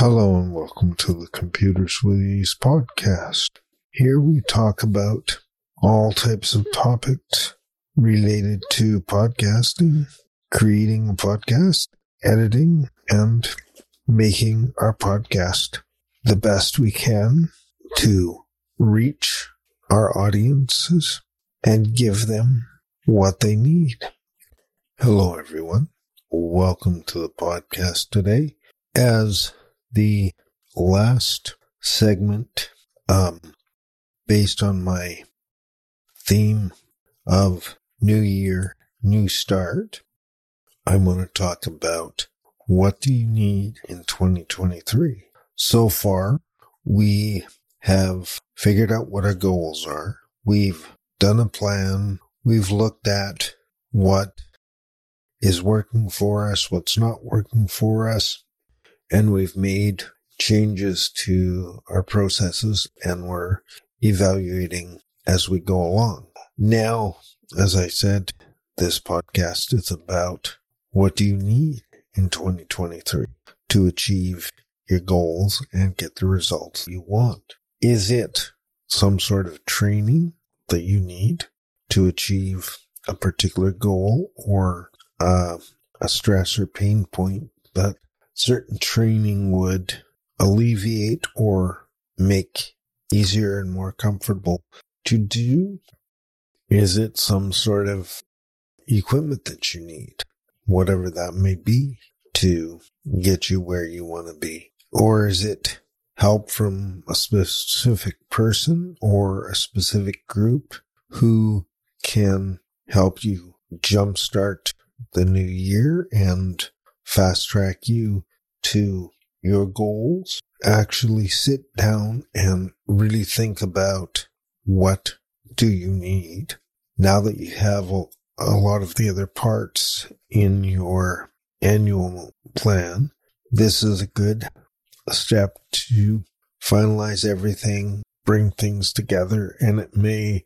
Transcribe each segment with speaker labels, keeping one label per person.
Speaker 1: Hello and welcome to the Computers with Ease podcast. Here we talk about all types of topics related to podcasting, creating a podcast, editing, and making our podcast the best we can to reach our audiences and give them what they need. Hello, everyone. Welcome to the podcast today. As the last segment, um, based on my theme of New Year, New Start, I want to talk about what do you need in 2023. So far, we have figured out what our goals are. We've done a plan. We've looked at what is working for us, what's not working for us and we've made changes to our processes and we're evaluating as we go along. Now, as I said, this podcast is about what do you need in 2023 to achieve your goals and get the results you want? Is it some sort of training that you need to achieve a particular goal or uh, a stress or pain point that certain training would alleviate or make easier and more comfortable to do? Is it some sort of equipment that you need, whatever that may be, to get you where you want to be? Or is it help from a specific person or a specific group who can help you jumpstart the new year and fast track you to your goals, actually sit down and really think about what do you need now that you have a, a lot of the other parts in your annual plan. This is a good step to finalize everything, bring things together, and it may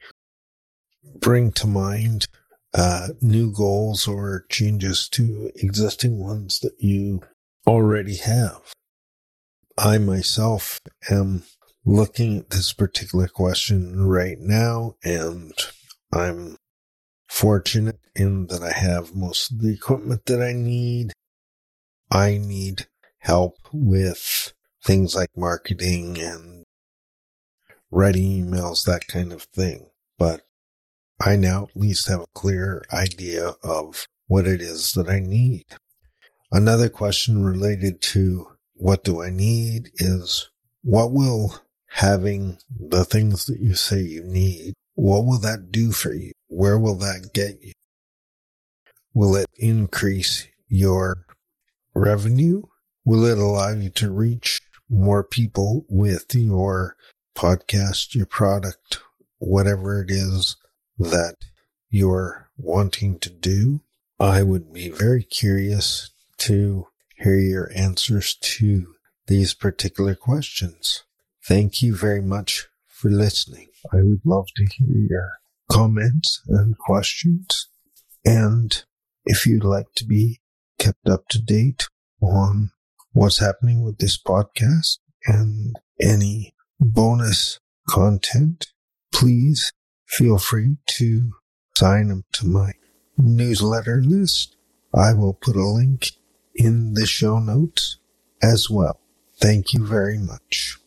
Speaker 1: bring to mind uh, new goals or changes to existing ones that you already have. I myself am looking at this particular question right now, and I'm fortunate in that I have most of the equipment that I need. I need help with things like marketing and writing emails, that kind of thing. But I now at least have a clear idea of what it is that I need. Another question related to what do I need is what will having the things that you say you need, what will that do for you? Where will that get you? Will it increase your revenue? Will it allow you to reach more people with your podcast, your product, whatever it is that you're wanting to do? I would be very curious to hear your answers to these particular questions. Thank you very much for listening. I would love to hear your comments and questions. And if you'd like to be kept up to date on what's happening with this podcast and any bonus content, please feel free to sign up to my newsletter list. I will put a link in the show notes as well. Thank you very much.